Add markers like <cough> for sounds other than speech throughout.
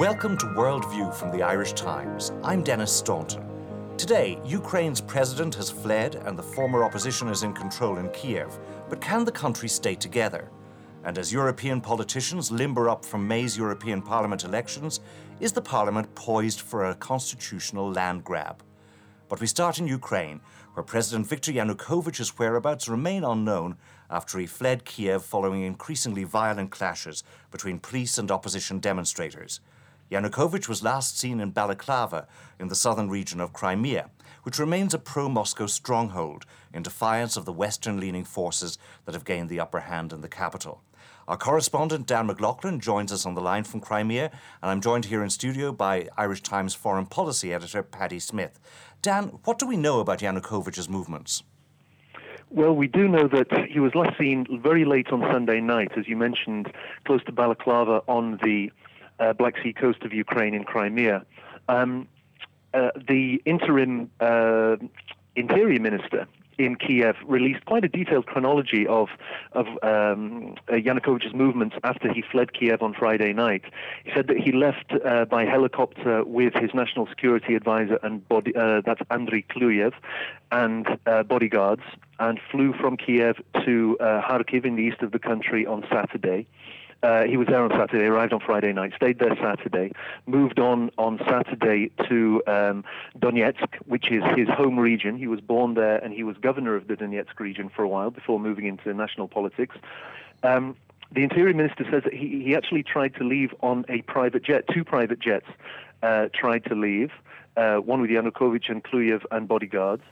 Welcome to Worldview from the Irish Times. I'm Denis Staunton. Today, Ukraine's president has fled and the former opposition is in control in Kiev. But can the country stay together? And as European politicians limber up from May's European Parliament elections, is the Parliament poised for a constitutional land grab? But we start in Ukraine, where President Viktor Yanukovych's whereabouts remain unknown after he fled Kiev following increasingly violent clashes between police and opposition demonstrators. Yanukovych was last seen in Balaclava in the southern region of Crimea, which remains a pro Moscow stronghold in defiance of the Western leaning forces that have gained the upper hand in the capital. Our correspondent Dan McLaughlin joins us on the line from Crimea, and I'm joined here in studio by Irish Times foreign policy editor Paddy Smyth. Dan, what do we know about Yanukovych's movements? Well, we do know that he was last seen very late on Sunday night, as you mentioned, close to Balaclava on the uh, Black Sea coast of Ukraine in Crimea. Um, uh, the interim uh, interior minister in Kiev released quite a detailed chronology of of um, uh, Yanukovych's movements after he fled Kiev on Friday night. He said that he left uh, by helicopter with his national security advisor and body, uh, that's Andriy Kluyev, and uh, bodyguards, and flew from Kiev to uh, Kharkiv in the east of the country on Saturday. Uh, he was there on Saturday, arrived on Friday night, stayed there Saturday, moved on on Saturday to um, Donetsk, which is his home region. He was born there and he was governor of the Donetsk region for a while before moving into national politics. Um, the interior minister says that he, he actually tried to leave on a private jet. Two private jets uh, tried to leave, uh, one with Yanukovych and Kluyev and bodyguards.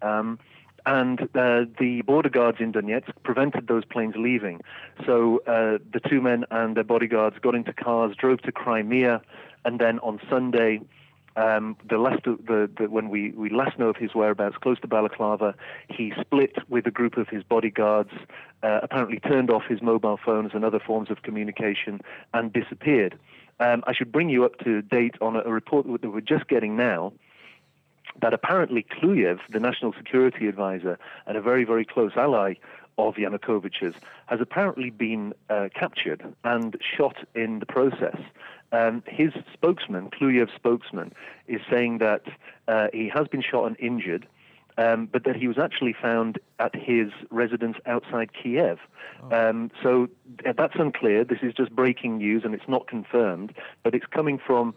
Um, and uh, the border guards in Donetsk prevented those planes leaving. So uh, the two men and their bodyguards got into cars, drove to Crimea, and then on Sunday, um, the last the, the, when we, we last know of his whereabouts, close to Balaclava, he split with a group of his bodyguards, uh, apparently turned off his mobile phones and other forms of communication, and disappeared. Um, I should bring you up to date on a, a report that we're just getting now that apparently Kluyev, the national security advisor and a very, very close ally of Yanukovych's, has apparently been uh, captured and shot in the process. Um, his spokesman, Kluyev's spokesman, is saying that uh, he has been shot and injured. Um, but that he was actually found at his residence outside Kiev. Oh. Um, so that's unclear. This is just breaking news and it's not confirmed, but it's coming from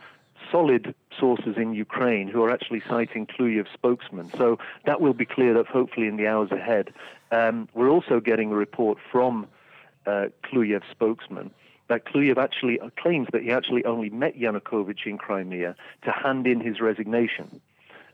solid sources in Ukraine who are actually citing Kluyev's spokesman. So that will be cleared up hopefully in the hours ahead. Um, we're also getting a report from uh, Kluyev's spokesman that Kluyev actually uh, claims that he actually only met Yanukovych in Crimea to hand in his resignation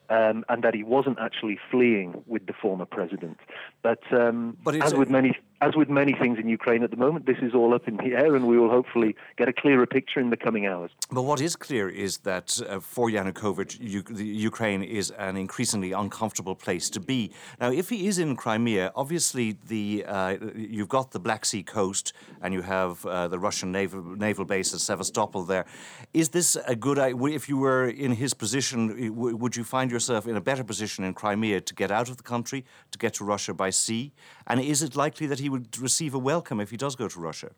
um, and that he wasn't actually fleeing with the former president. But, um, but as with many as with many things in Ukraine at the moment, this is all up in the air, and we will hopefully get a clearer picture in the coming hours. But what is clear is that uh, for Yanukovych, U- Ukraine is an increasingly uncomfortable place to be. Now, if he is in Crimea, obviously the uh, you've got the Black Sea coast, and you have uh, the Russian naval naval base at Sevastopol. There, is this a good? If you were in his position, would you find yourself in a better position in Crimea to get out of the country, to get to Russia by sea? And is it likely that he would receive a welcome if he does go to Russia?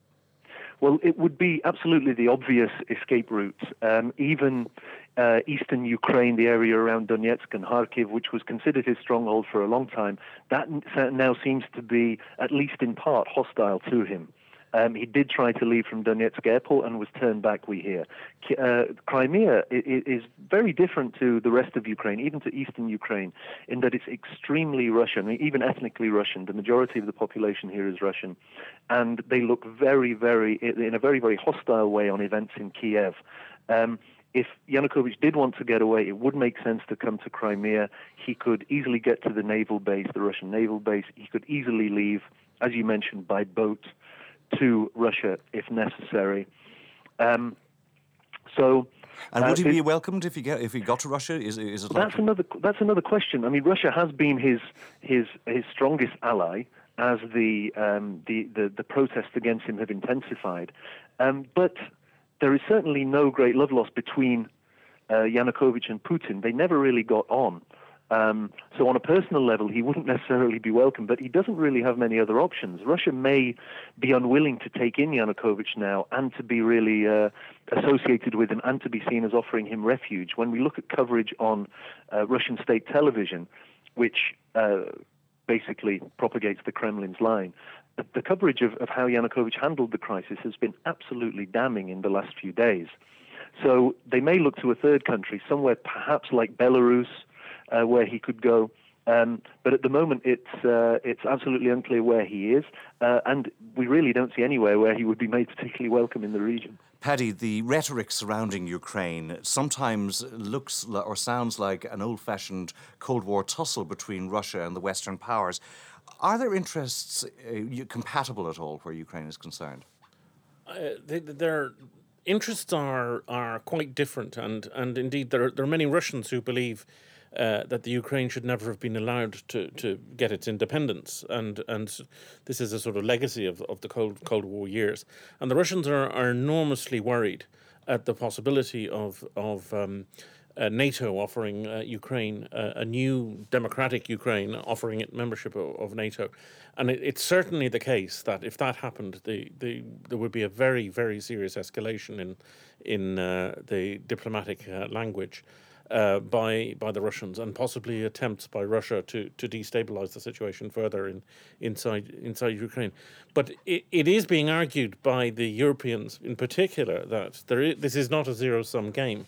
Well, it would be absolutely the obvious escape route. Um, even uh, eastern Ukraine, the area around Donetsk and Kharkiv, which was considered his stronghold for a long time, that now seems to be, at least in part, hostile to him. Um, he did try to leave from Donetsk airport and was turned back, we hear. Uh, Crimea is very different to the rest of Ukraine, even to eastern Ukraine, in that it's extremely Russian, even ethnically Russian. The majority of the population here is Russian. And they look very, very, in a very, very hostile way on events in Kiev. Um, if Yanukovych did want to get away, it would make sense to come to Crimea. He could easily get to the naval base, the Russian naval base. He could easily leave, as you mentioned, by boat to Russia if necessary. Um, so. And would uh, he be welcomed if he get if he got to Russia? Is is it? That's another that's another question. I mean, Russia has been his his his strongest ally as the um, the, the, the protests against him have intensified, um, but there is certainly no great love lost between uh, Yanukovych and Putin. They never really got on. Um, so, on a personal level, he wouldn't <laughs> necessarily be welcome, but he doesn't really have many other options. Russia may be unwilling to take in Yanukovych now and to be really uh, associated with him and to be seen as offering him refuge. When we look at coverage on uh, Russian state television, which uh, basically propagates the Kremlin's line, the, the coverage of, of how Yanukovych handled the crisis has been absolutely damning in the last few days. So they may look to a third country, somewhere perhaps like Belarus, uh, where he could go. Um, but at the moment, it's uh, it's absolutely unclear where he is, uh, and we really don't see anywhere where he would be made particularly welcome in the region. Paddy, the rhetoric surrounding Ukraine sometimes looks or sounds like an old-fashioned Cold War tussle between Russia and the Western powers. Are their interests uh, compatible at all where Ukraine is concerned? Uh, they, their interests are are quite different, and and indeed there are, there are many Russians who believe uh, that the Ukraine should never have been allowed to, to get its independence, and and this is a sort of legacy of, of the Cold Cold War years, and the Russians are, are enormously worried at the possibility of of um, uh, NATO offering uh, Ukraine uh, a new democratic Ukraine, offering it membership of, of NATO, and it, it's certainly the case that if that happened, the, the there would be a very very serious escalation in in uh, the diplomatic uh, language uh, by by the Russians and possibly attempts by Russia to to destabilize the situation further in inside inside Ukraine. But it, it is being argued by the Europeans in particular that there is, this is not a zero sum game,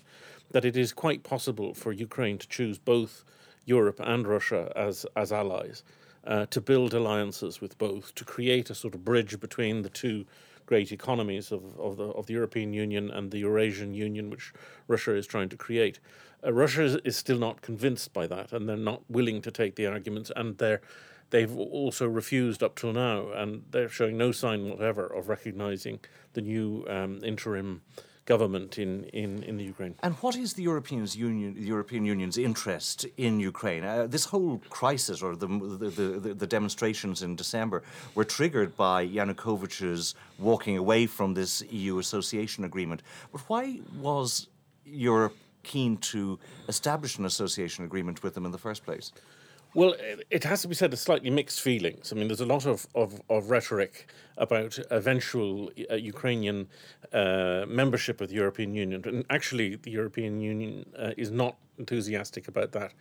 that it is quite possible for Ukraine to choose both Europe and Russia as as allies. Uh, to build alliances with both, to create a sort of bridge between the two great economies of, of, the, of the European Union and the Eurasian Union, which Russia is trying to create. Uh, Russia is, is, still not convinced by that, and they're not willing to take the arguments, and they're they've also refused up till now, and they're showing no sign whatever of recognizing the new um, interim government in, in, in the Ukraine. And what is the European Union, European Union's interest in Ukraine? Uh, this whole crisis, or the, the, the, the, demonstrations in December, were triggered by Yanukovych's walking away from this EU association agreement. But why was Europe keen to establish an association agreement with them in the first place? Well, it has to be said, there's slightly mixed feelings. I mean, there's a lot of, of, of rhetoric about eventual uh, Ukrainian uh, membership of the European Union. And actually, the European Union uh, is not enthusiastic about that.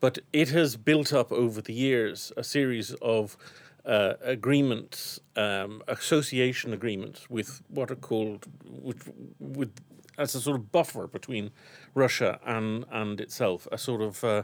But it has built up over the years a series of uh, agreements, um, association agreements with what are called, with, with as a sort of buffer between Russia and and itself, a sort of uh,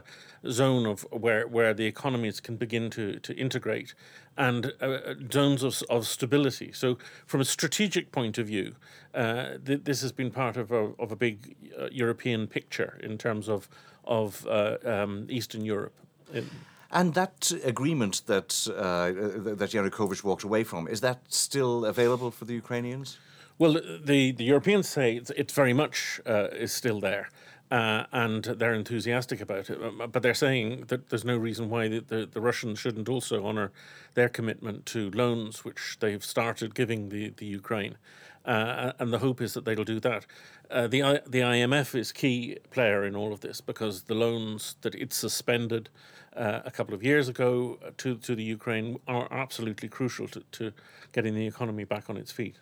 zone of where where the economies can begin to to integrate, and uh, uh, zones of of stability. So, from a strategic point of view, uh, th- this has been part of a of a big uh, European picture in terms of of uh, um, Eastern Europe. In, and that agreement that uh, that Yanukovych walked away from is that still available for the Ukrainians? Well, the, the Europeans say it's, very much uh, is still there. Uh, and they're enthusiastic about it. Um, but they're saying that there's no reason why the, the, the, Russians shouldn't also honour their commitment to loans, which they've started giving the, the Ukraine. Uh, and the hope is that they'll do that. Uh, the, the IMF is key player in all of this because the loans that it suspended uh, a couple of years ago to, to the Ukraine are absolutely crucial to, to getting the economy back on its feet.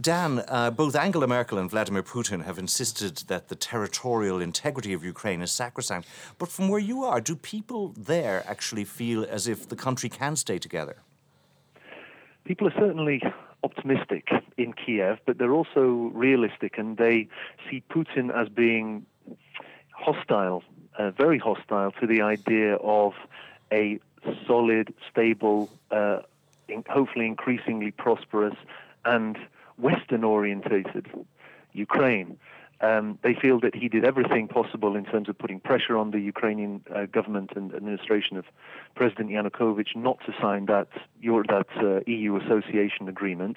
Dan, uh, both Angela Merkel and Vladimir Putin have insisted that the territorial integrity of Ukraine is sacrosanct. But from where you are, do people there actually feel as if the country can stay together? People are certainly optimistic in Kiev, but they're also realistic and they see Putin as being hostile, uh, very hostile to the idea of a solid, stable, uh, in, hopefully increasingly prosperous and Western orientated Ukraine. Um, they feel that he did everything possible in terms of putting pressure on the Ukrainian uh, government and administration of President Yanukovych not to sign that your, that uh, EU association agreement,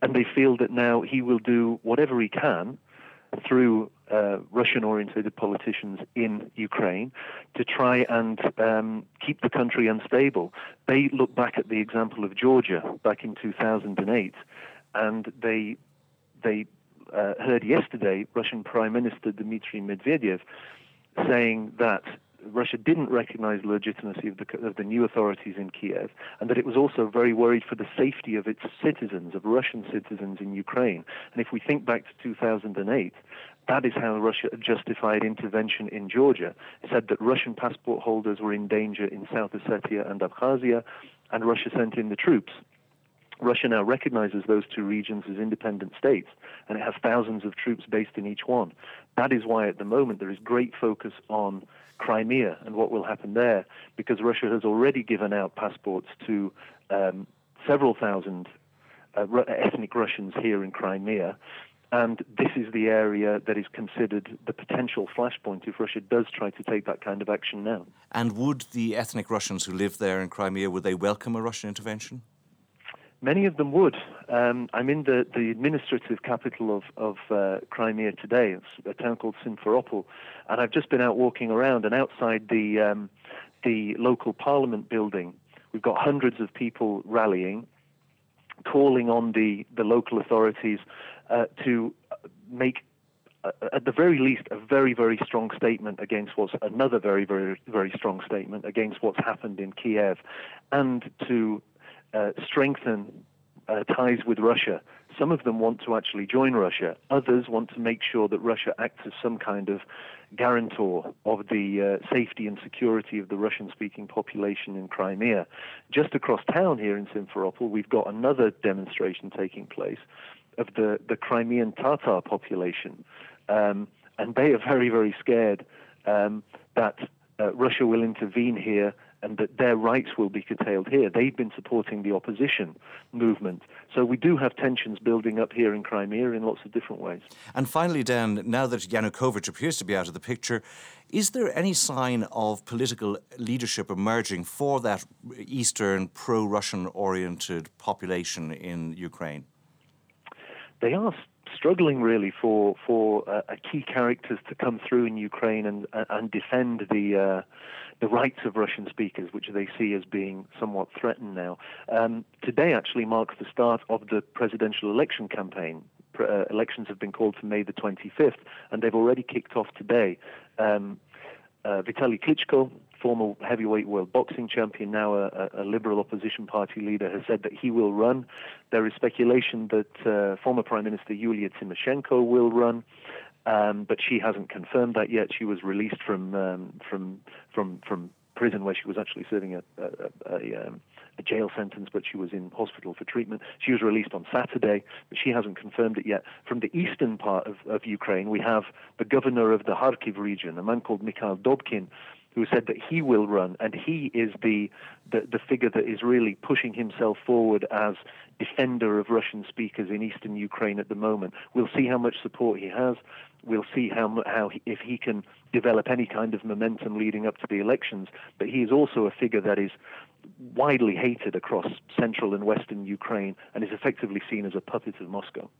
and they feel that now he will do whatever he can through uh, Russian-oriented politicians in Ukraine to try and um, keep the country unstable. They look back at the example of Georgia back in 2008 and they they uh, heard yesterday Russian Prime Minister Dmitry Medvedev saying that Russia didn't recognize the legitimacy of the, of the new authorities in Kiev, and that it was also very worried for the safety of its citizens, of Russian citizens in Ukraine. And if we think back to 2008, that is how Russia justified intervention in Georgia. It said that Russian passport holders were in danger in South Ossetia and Abkhazia, and Russia sent in the troops. Russia now recognizes those two regions as independent states, and it has thousands of troops based in each one. That is why, at the moment, there is great focus on Crimea and what will happen there, because Russia has already given out passports to um, several thousand uh, ethnic Russians here in Crimea. And this is the area that is considered the potential flashpoint if Russia does try to take that kind of action now. And would the ethnic Russians who live there in Crimea, would they welcome a Russian intervention? Many of them would. Um, I'm in the, the administrative capital of, of uh, Crimea today. It's a town called Simferopol. And I've just been out walking around, and outside the, um, the local parliament building, we've got hundreds of people rallying, calling on the, the local authorities uh, to make uh, at the very least, a very, very strong statement against what's another very, very, very strong statement against what's happened in Kiev, and to uh, strengthen uh, ties with Russia. Some of them want to actually join Russia. Others want to make sure that Russia acts as some kind of guarantor of the uh, safety and security of the Russian speaking population in Crimea. Just across town here in Simferopol, we've got another demonstration taking place of the, the Crimean Tatar population. Um, and they are very, very scared um, that uh, Russia will intervene here and that their rights will be curtailed here. They've been supporting the opposition movement. So we do have tensions building up here in Crimea in lots of different ways. And finally, Dan, now that Yanukovych appears to be out of the picture, is there any sign of political leadership emerging for that Eastern pro Russian oriented population in Ukraine? They are struggling really for for uh, key characters to come through in Ukraine and and defend the uh, the rights of Russian speakers, which they see as being somewhat threatened now. Um, today actually marks the start of the presidential election campaign. Uh, elections have been called for May the 25th, and they've already kicked off today. Um, uh, Vitaly Klitschko, former heavyweight world boxing champion, now a, a, liberal opposition party leader, has said that he will run. There is speculation that uh, former Prime Minister Yulia Tymoshenko will run. Um, but she hasn't confirmed that yet. She was released from um, from from from prison where she was actually serving a, a, a, um, a, jail sentence, but she was in hospital for treatment. She was released on Saturday, but she hasn't confirmed it yet. From the eastern part of, of Ukraine, we have the governor of the Kharkiv region, a man called Mikhail Dobkin, who said that he will run, and he is the, the, the figure that is really pushing himself forward as defender of Russian speakers in eastern Ukraine at the moment. We'll see how much support he has. We'll see how how he, if he can develop any kind of momentum leading up to the elections. But he is also a figure that is widely hated across central and western Ukraine and is effectively seen as a puppet of Moscow.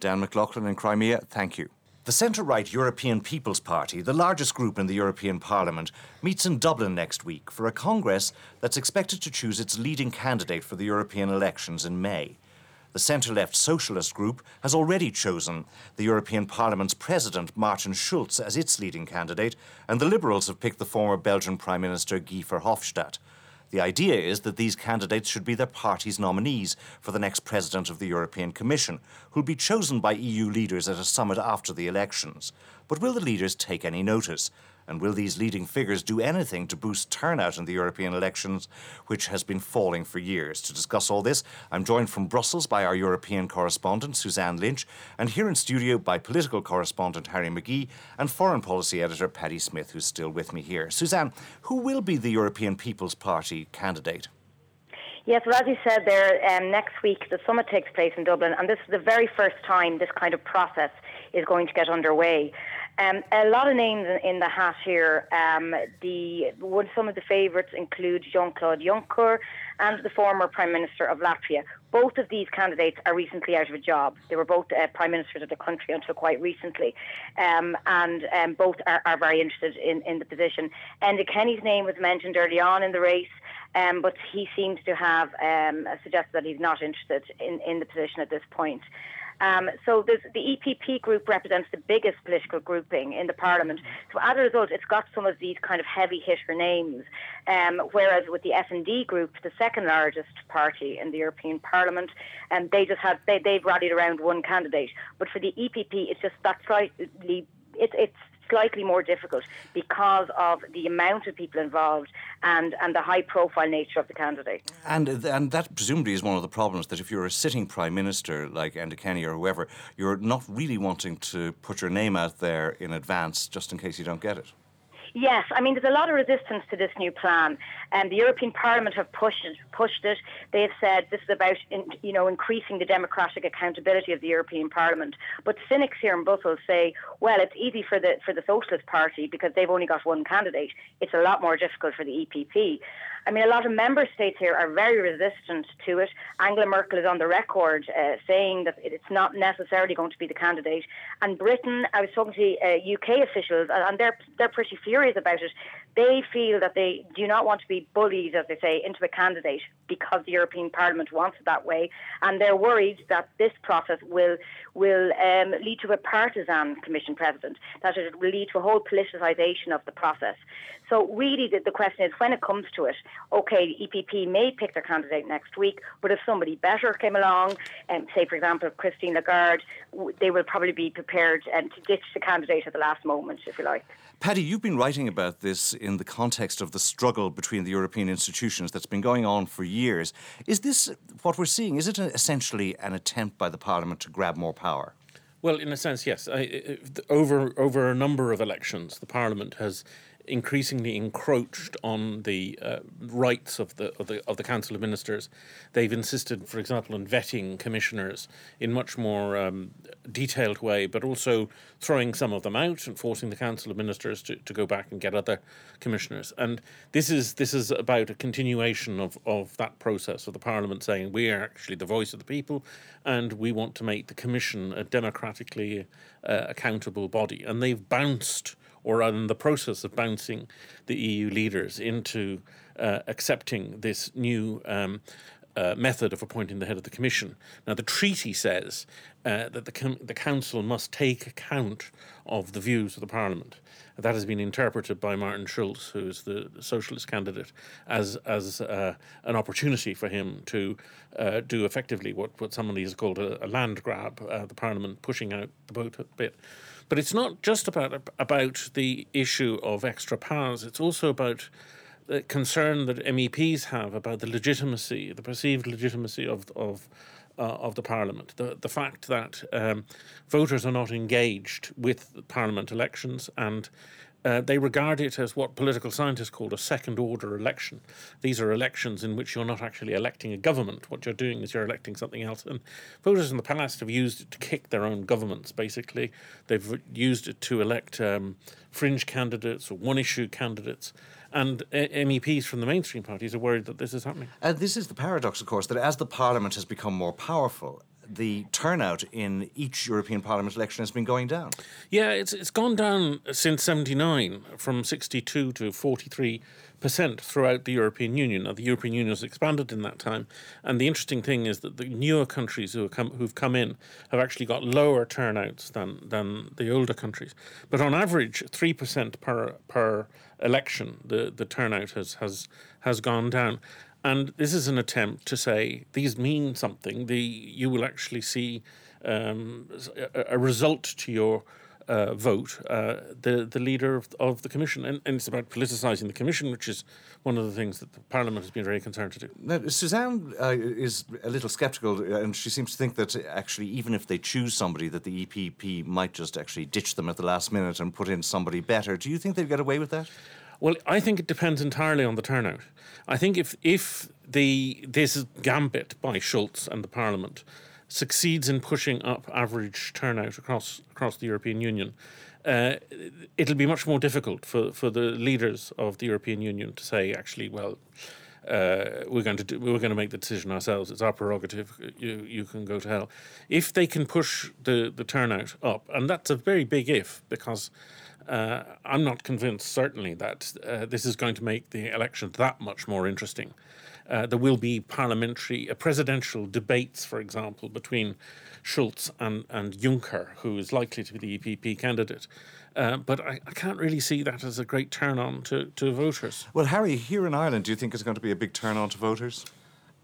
Dan McLaughlin in Crimea, thank you. The centre right European People's Party, the largest group in the European Parliament, meets in Dublin next week for a congress that's expected to choose its leading candidate for the European elections in May. The centre left Socialist group has already chosen the European Parliament's President, Martin Schulz, as its leading candidate, and the Liberals have picked the former Belgian Prime Minister Guy Verhofstadt. The idea is that these candidates should be their party's nominees for the next president of the European Commission, who'll be chosen by EU leaders at a summit after the elections. But will the leaders take any notice? And will these leading figures do anything to boost turnout in the European elections, which has been falling for years? To discuss all this, I'm joined from Brussels by our European correspondent, Suzanne Lynch, and here in studio by political correspondent Harry McGee and foreign policy editor Paddy Smyth, who's still with me here. Suzanne, who will be the European People's Party candidate? Yes, well, as you said there, um, next week the summit takes place in Dublin, and this is the very first time this kind of process is going to get underway. Um, a lot of names in, the hat here. Um, the one, some of the favourites include Jean-Claude Juncker and the former Prime Minister of Latvia. Both of these candidates are recently out of a job. They were both uh, Prime Ministers of the country until quite recently, um, and um, both are, are, very interested in, in the position. Enda Kenny's name was mentioned early on in the race. Um, but he seems to have um, suggested that he's not interested in, in the position at this point. Um, so the EPP group represents the biggest political grouping in the parliament. So as a result, it's got some of these kind of heavy hitter names. Um, whereas with the S&D group, the second largest party in the European Parliament, and um, they just had they, they've rallied around one candidate. But for the EPP, it's just that slightly it's it's slightly more difficult because of the amount of people involved and, and the high profile nature of the candidate. And, and that presumably is one of the problems that if you're a sitting Prime Minister like Enda Kenny or whoever, you're not really wanting to put your name out there in advance just in case you don't get it. Yes, I mean, there's a lot of resistance to this new plan. And um, the European Parliament have pushed it, pushed it. They've said this is about, in, you know, increasing the democratic accountability of the European Parliament. But cynics here in Brussels say, well, it's easy for the for the Socialist Party because they've only got one candidate. It's a lot more difficult for the EPP. I mean, a lot of member states here are very resistant to it. Angela Merkel is on the record uh, saying that it's not necessarily going to be the candidate. And Britain, I was talking to uh, UK officials, and they're they're pretty furious about it. They feel that they do not want to be bullied, as they say, into a candidate because the European Parliament wants it that way, and they're worried that this process will will um, lead to a partisan Commission president, that it will lead to a whole politicisation of the process. So really, the, the question is, when it comes to it, okay, the EPP may pick their candidate next week, but if somebody better came along, um, say for example Christine Lagarde, they will probably be prepared um, to ditch the candidate at the last moment, if you like. Paddy, you've been writing about this in the context of the struggle between the European institutions that's been going on for years. Is this what we're seeing? Is it essentially an attempt by the Parliament to grab more power? Well, in a sense, yes. I, over over a number of elections, the Parliament has increasingly encroached on the uh, rights of the, of the of the Council of Ministers. They've insisted, for example, on vetting commissioners in much more um, detailed way, but also throwing some of them out and forcing the Council of Ministers to, to go back and get other commissioners. And this is this is about a continuation of, of that process of the Parliament saying we are actually the voice of the people, and we want to make the Commission a democratically uh, accountable body. And they've bounced or are in the process of bouncing the EU leaders into uh, accepting this new um, uh, method of appointing the head of the Commission. Now, the treaty says uh, that the, com- the Council must take account of the views of the Parliament. That has been interpreted by Martin Schulz, who is the, socialist candidate, as as uh, an opportunity for him to uh, do effectively what, what some of these called a, a land grab, uh, the Parliament pushing out the boat a bit. But it's not just about about the issue of extra powers. It's also about the concern that MEPs have about the legitimacy, the perceived legitimacy of of uh, of the Parliament. The the fact that um, voters are not engaged with Parliament elections and uh, they regard it as what political scientists call a second order election. These are elections in which you're not actually electing a government. What you're doing is you're electing something else. And voters in the past have used it to kick their own governments, basically. They've used it to elect um, fringe candidates or one issue candidates. And uh, MEPs from the mainstream parties are worried that this is happening. And this is the paradox, of course, that as the parliament has become more powerful, the turnout in each European Parliament election has been going down. Yeah, it's it's gone down since '79 from 62 to 43 percent throughout the European Union. Now, the European Union has expanded in that time, and the interesting thing is that the newer countries who have come, who've come in have actually got lower turnouts than than the older countries. But on average, three percent per per election, the the turnout has has has gone down. And this is an attempt to say these mean something. The you will actually see um, a, a, result to your uh, vote. Uh, the the leader of, of the commission, and, and, it's about politicising the commission, which is one of the things that the parliament has been very concerned to do. Now, Suzanne uh, is a little sceptical, uh, and she seems to think that actually, even if they choose somebody, that the EPP might just actually ditch them at the last minute and put in somebody better. Do you think they'd get away with that? Well, I think it depends entirely on the turnout. I think if if the this gambit by Schulz and the Parliament succeeds in pushing up average turnout across across the European Union, uh, it'll be much more difficult for, for the leaders of the European Union to say, actually, well, uh, we're going to do, we're going to make the decision ourselves. It's our prerogative. You you can go to hell. If they can push the the turnout up, and that's a very big if because uh, I'm not convinced, certainly, that uh, this is going to make the election that much more interesting. Uh, there will be parliamentary, uh, presidential debates, for example, between Schulz and, and Juncker, who is likely to be the EPP candidate. Uh, but I, I, can't really see that as a great turn on to, to voters. Well, Harry, here in Ireland, do you think it's going to be a big turn on to voters?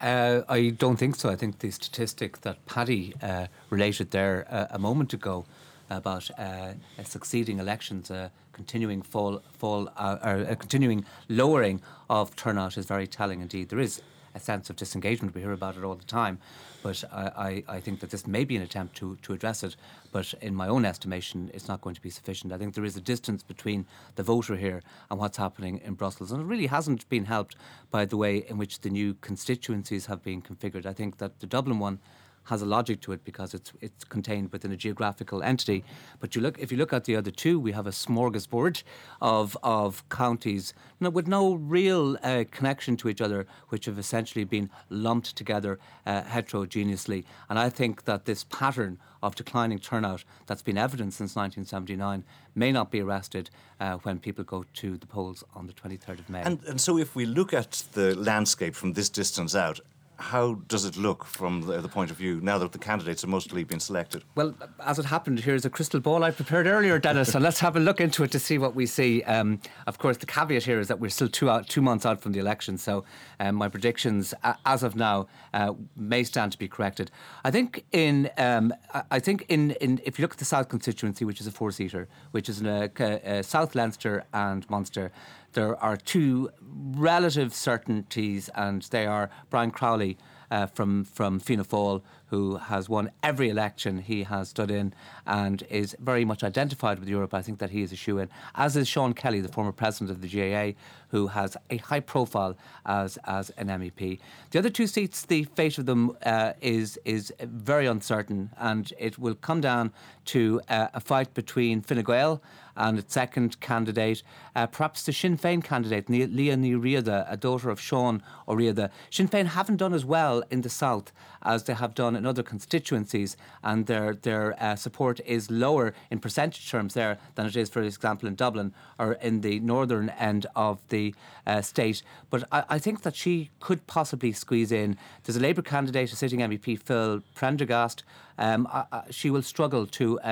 Uh, I don't think so. I think the statistic that Paddy uh, related there uh, a moment ago about uh, succeeding elections, uh, continuing fall, fall, uh, or a continuing lowering of turnout is very telling indeed. There is a sense of disengagement. We hear about it all the time. But I, I, I, think that this may be an attempt to, to address it. But in my own estimation, it's not going to be sufficient. I think there is a distance between the voter here and what's happening in Brussels. And it really hasn't been helped by the way in which the new constituencies have been configured. I think that the Dublin one has a logic to it because it's it's contained within a geographical entity. But you look if you look at the other two, we have a smorgasbord of of counties with no real uh, connection to each other, which have essentially been lumped together uh, heterogeneously. And I think that this pattern of declining turnout that's been evident since 1979 may not be arrested uh, when people go to the polls on the 23rd of May. And, and so, if we look at the landscape from this distance out, how does it look from the, the, point of view now that the candidates have mostly been selected? Well, as it happened, here's a crystal ball I prepared earlier, Denis, and let's have a look into it to see what we see. Um, of course, the caveat here is that we're still two out, two months out from the election, so um, my predictions, uh, as of now, uh, may stand to be corrected. I think in um, I think in, in if you look at the South constituency, which is a four-seater, which is in a, a South Leinster and Munster there are two relative certainties, and they are Brian Crowley uh, from from Fianna Fáil, who has won every election he has stood in and is very much identified with Europe. I think that he is a shoe in, as is Sean Kelly, the former president of the GAA, who has a high profile as as an MEP. The other two seats, the fate of them uh, is is very uncertain, and it will come down to uh, a fight between Fine Gael and its second candidate, uh, perhaps the Sinn Féin candidate, Ní Riada, a daughter of Sean Ó Riada. Sinn Féin haven't done as well in the south as they have done in other constituencies, and their their uh, support is lower in percentage terms there than it is, for example, in Dublin or in the northern end of the uh, state. But I, I, think that she could possibly squeeze in. There's a Labour candidate, a sitting MEP, Phil Prendergast. Um, she will struggle to uh,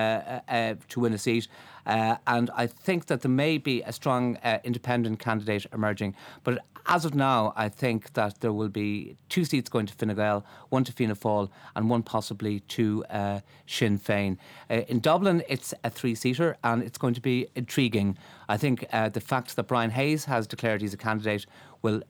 uh, uh, to win a seat. Uh, and I think that there may be a strong uh, independent candidate emerging. But as of now, I think that there will be two seats going to Fine Gael, one to Fáil, and one possibly to uh, Sinn Féin. Uh, in Dublin, it's a three seater, and it's going to be intriguing. I think uh, the fact that Brian Hayes has declared he's a candidate will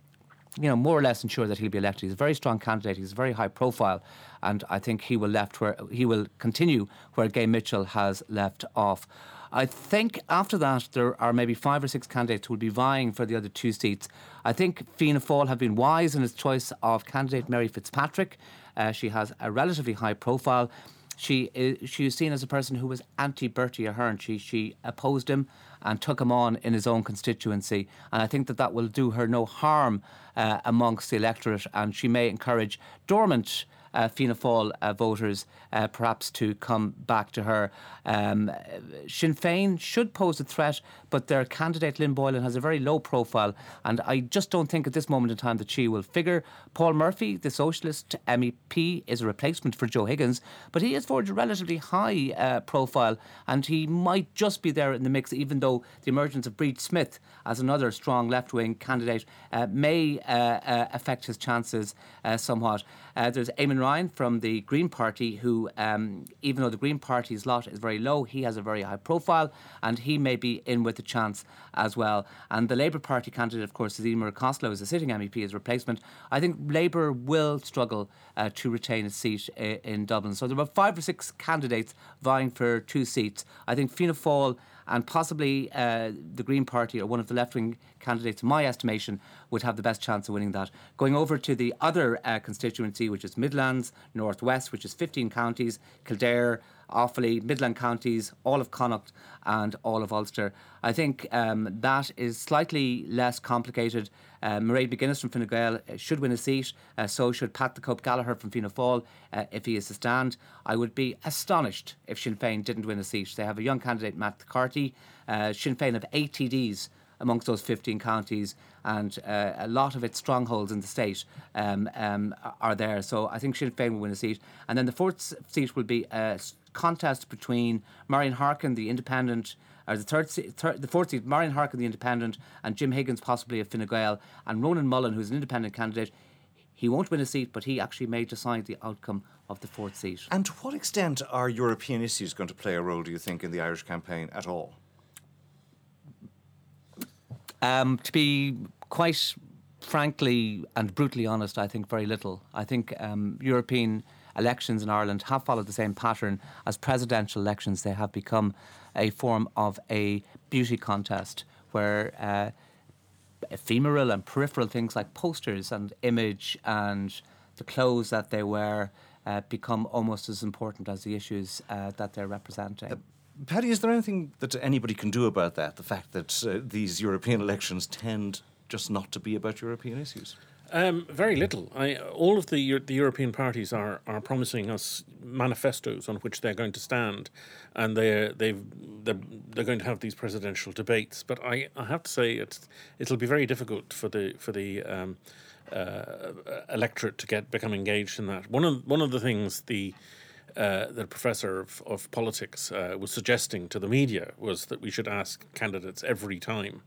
you know, more or less ensure that he'll be elected. He's a very strong candidate. He's a very high profile, and I think he will left where he will continue where Gay Mitchell has left off. I think after that, there are maybe five or six candidates who will be vying for the other two seats. I think Fianna Fáil have been wise in its choice of candidate Mary Fitzpatrick. Uh, she has a relatively high profile. She is, she is seen as a person who was anti Bertie Ahern. She, she opposed him and took him on in his own constituency. And I think that that will do her no harm uh, amongst the electorate. And she may encourage dormant uh, Fianna Fáil uh, voters uh, perhaps to come back to her. Um, Sinn Féin should pose a threat, but their candidate Lynn Boylan has a very low profile, and I just don't think at this moment in time that she will figure. Paul Murphy, the Socialist MEP, is a replacement for Joe Higgins, but he has forged a relatively high uh, profile, and he might just be there in the mix, even though the emergence of Bríd Smith as another strong left wing candidate uh, may uh, affect his chances somewhat. there's Eamon Ryan from the Green Party, who, um, even though the Green Party's lot is very low, he has a very high profile and he may be in with a chance as well. And the Labour Party candidate, of course, is Emer Costello, as a sitting MEP, as replacement. I think Labour will struggle uh, to retain a seat uh, in Dublin. So there are five or six candidates vying for two seats. I think Fianna Fáil and possibly uh, the Green Party or one of the left wing candidates, in my estimation, would have the best chance of winning that. Going over to the other uh, constituency, which is Midlands, Northwest, which is 15 counties, Kildare, Offaly, Midland counties, all of Connacht, and all of Ulster. I think um, that is slightly less complicated. Uh, Mairead McGuinness from Fine Gael uh, should win a seat, uh, so should Pat the Cope Gallagher from Fianna Fáil uh, if he is to stand. I would be astonished if Sinn Féin didn't win a seat. They have a young candidate, Matt McCarthy. Uh, Sinn Féin have eight TDs amongst those 15 counties, and uh, a lot of its strongholds in the state um, um, are there. So I think Sinn Féin will win a seat. And then the fourth seat will be a contest between Marian Harkin, the independent, or the third, third the fourth seat, Marian Harkin, the independent, and Jim Higgins, possibly of Fine Gael, and Ronan Mullen, who's an independent candidate. He won't win a seat, but he actually may decide the outcome of the fourth seat. And to what extent are European issues going to play a role, do you think, in the Irish campaign at all? Um, to be quite frankly and brutally honest, I think very little. I think um, European elections in Ireland have followed the same pattern as presidential elections. They have become a form of a beauty contest where uh, ephemeral and peripheral things like posters and image and the clothes that they wear uh, become almost as important as the issues uh, that they're representing. Paddy, is there anything that anybody can do about that? The fact that uh, these European elections tend just not to be about European issues? Um, very little. I, all of the the European parties are, are promising us manifestos on which they're going to stand, and they're they've they're, they're going to have these presidential debates. But I, I have to say it's it'll be very difficult for the for the um, uh, electorate to get become engaged in that. One of one of the things the uh, the professor of, of politics uh, was suggesting to the media was that we should ask candidates every time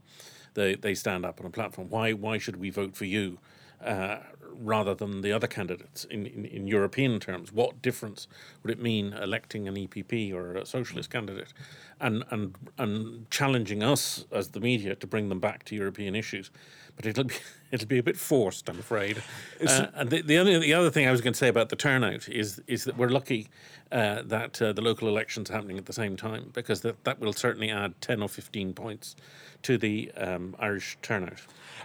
they, they stand up on a platform why why should we vote for you uh, rather than the other candidates in, in, in, European terms. What difference would it mean electing an EPP or a socialist candidate and, and, and challenging us as the media to bring them back to European issues? But it'll be <laughs> it'll be a bit forced, I'm afraid. Uh, and the, the, only, the other thing I was going to say about the turnout is is that we're lucky uh, that uh, the local elections are happening at the same time because that, that will certainly add 10 or 15 points to the um, Irish turnout.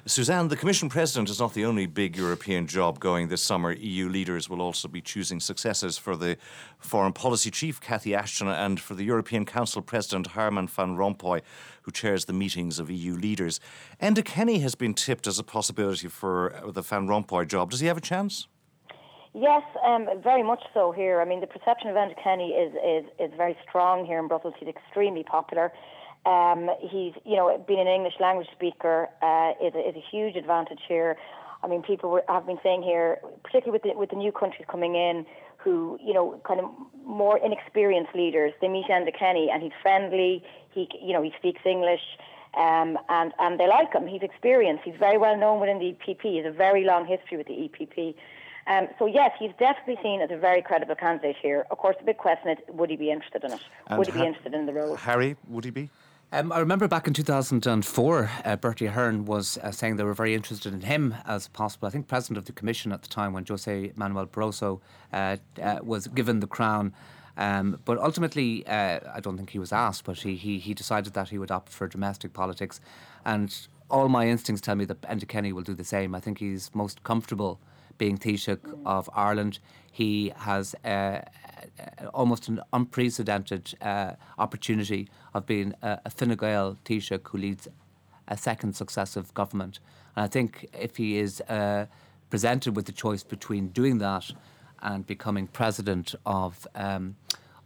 Suzanne, the Commission President is not the only big European job going this summer. EU leaders will also be choosing successors for the Foreign Policy Chief, Cathy Ashton, and for the European Council President, Herman Van Rompuy, who chairs the meetings of EU leaders. Enda Kenny has been tipped as a possibility for the Van Rompuy job. Does he have a chance? Yes, um, very much so here. I mean, the perception of Enda Kenny is, is, is very strong here in Brussels. He's extremely popular. Um, he's, you know, being an English language speaker uh, is, a, is a huge advantage here. I mean, people were, have been saying here, particularly with the, with the new countries coming in, who, you know, kind of more inexperienced leaders, they meet Enda Kenny and he's friendly, he, you know, he speaks English, um, and, and they like him. He's experienced. He's very well known within the EPP. He has a very long history with the EPP. Um, so yes, he's definitely seen as a very credible candidate here. Of course, the big question is, would he be interested in it? And would he be interested in the role? Harry, would he be? Um, I remember back in 2004, uh, Bertie Ahern was uh, saying they were very interested in him as possible. I think president of the commission at the time when Jose Manuel Barroso uh, uh, was given the crown. Um, but ultimately, uh, I don't think he was asked, but he, he, he decided that he would opt for domestic politics. And all my instincts tell me that Enda Kenny will do the same. I think he's most comfortable being Taoiseach of Ireland. He has uh, almost an unprecedented uh, opportunity of being a, a Fine Gael Taoiseach who leads a second successive government. And I think if he is uh, presented with the choice between doing that and becoming president of um,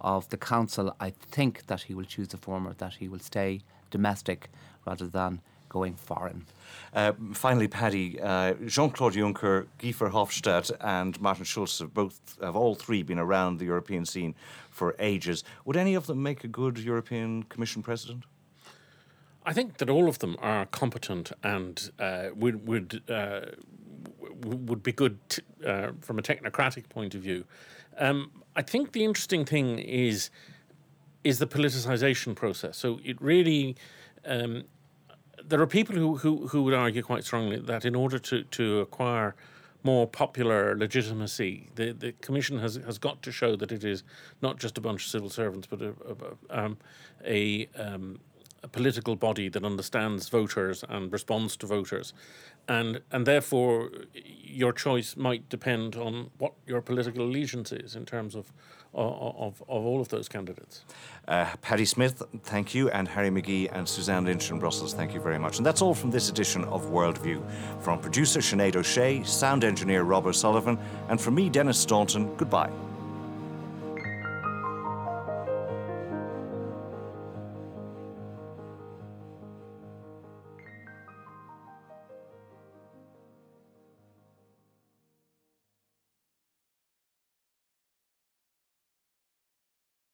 of the council, I think that he will choose the former, that he will stay domestic rather than going foreign. Uh, finally, Paddy, uh, Jean-Claude Juncker, Guy Verhofstadt, and Martin Schulz have both have all three been around the European scene for ages. Would any of them make a good European Commission president? I think that all of them are competent and uh, would would uh, would be good t- uh, from a technocratic point of view. Um, I think the interesting thing is is the politicization process. So it really um, there are people who, who, who would argue quite strongly that in order to, to acquire more popular legitimacy, the, the Commission has, has got to show that it is not just a bunch of civil servants, but a, a, um, a, um, a political body that understands voters and responds to voters, and and therefore your choice might depend on what your political allegiance is in terms of of, of all of those candidates. Uh, Paddy Smyth, thank you, and Harry McGee and Suzanne Lynch in Brussels, thank you very much. And that's all from this edition of Worldview. From producer Sinead O'Shea, sound engineer Rob O'Sullivan, and from me, Denis Staunton, goodbye.